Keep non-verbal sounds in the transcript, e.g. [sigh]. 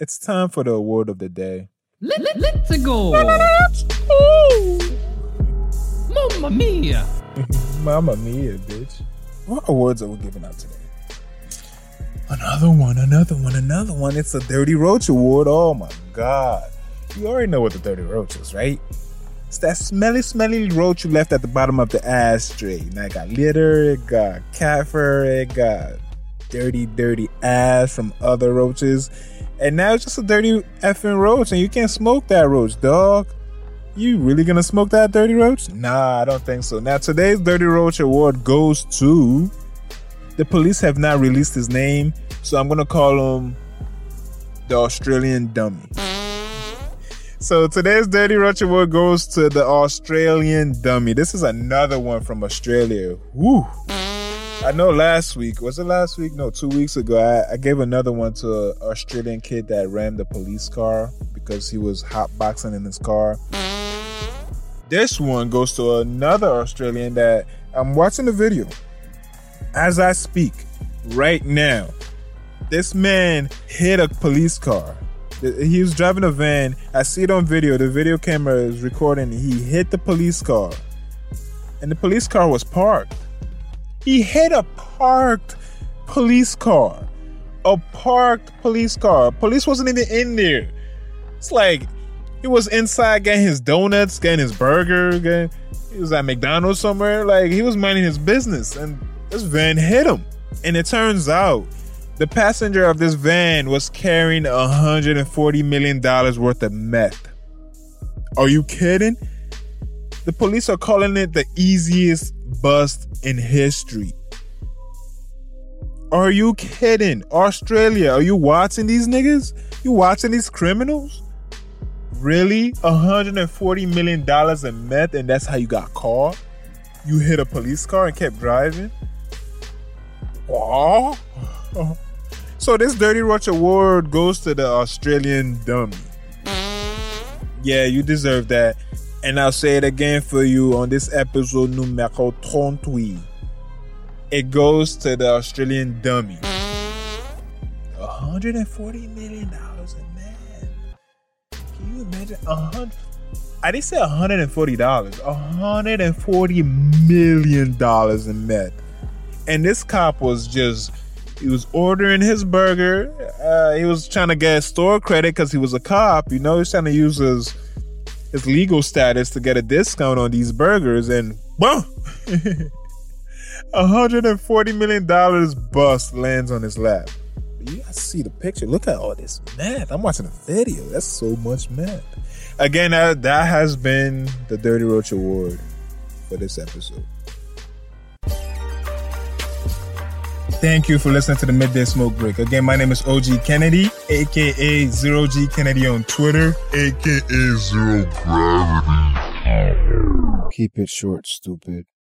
It's time for the award of the day. Let, let, let's go. [laughs] Mamma mia. [laughs] Mamma mia, bitch. What awards are we giving out today? Another one, another one, another one. It's a Dirty Roach Award. Oh my god. You already know what the Dirty Roach is, right? It's that smelly, smelly roach you left at the bottom of the ashtray. Now it got litter, it got cat fur, it got dirty, dirty ass from other roaches. And now it's just a dirty effing roach, and you can't smoke that roach, dog. You really gonna smoke that dirty roach? Nah, I don't think so. Now today's Dirty Roach Award goes to the police have not released his name, so I'm gonna call him the Australian dummy. So today's Dirty Roach Award goes to the Australian dummy. This is another one from Australia. Woo! I know last week, was it last week? No, two weeks ago, I, I gave another one to an Australian kid that ran the police car because he was hotboxing in his car. This one goes to another Australian that I'm watching the video as I speak right now. This man hit a police car. He was driving a van. I see it on video. The video camera is recording. He hit the police car, and the police car was parked. He hit a parked police car. A parked police car. Police wasn't even in there. It's like he was inside getting his donuts, getting his burger. Getting, he was at McDonald's somewhere. Like he was minding his business, and this van hit him. And it turns out the passenger of this van was carrying 140 million dollars worth of meth. Are you kidding? The police are calling it the easiest bust in history. Are you kidding? Australia, are you watching these niggas? You watching these criminals? Really? 140 million dollars in meth and that's how you got caught? You hit a police car and kept driving? What? [laughs] So this Dirty Roach Award goes to the Australian dummy. Yeah, you deserve that. And I'll say it again for you on this episode numero 38. It goes to the Australian dummy. 140 million dollars in meth. Can you imagine? A hundred. I didn't say 140 dollars. 140 million dollars in meth. And this cop was just he was ordering his burger. Uh, he was trying to get store credit because he was a cop. You know, he's trying to use his his legal status to get a discount on these burgers, and boom, [laughs] hundred and forty million dollars bust lands on his lap. You gotta see the picture. Look at all this math. I'm watching a video. That's so much math. Again, that has been the Dirty Roach Award for this episode. Thank you for listening to the Midday Smoke Break. Again, my name is OG Kennedy, aka Zero G Kennedy on Twitter, aka Zero Gravity. Keep it short, stupid.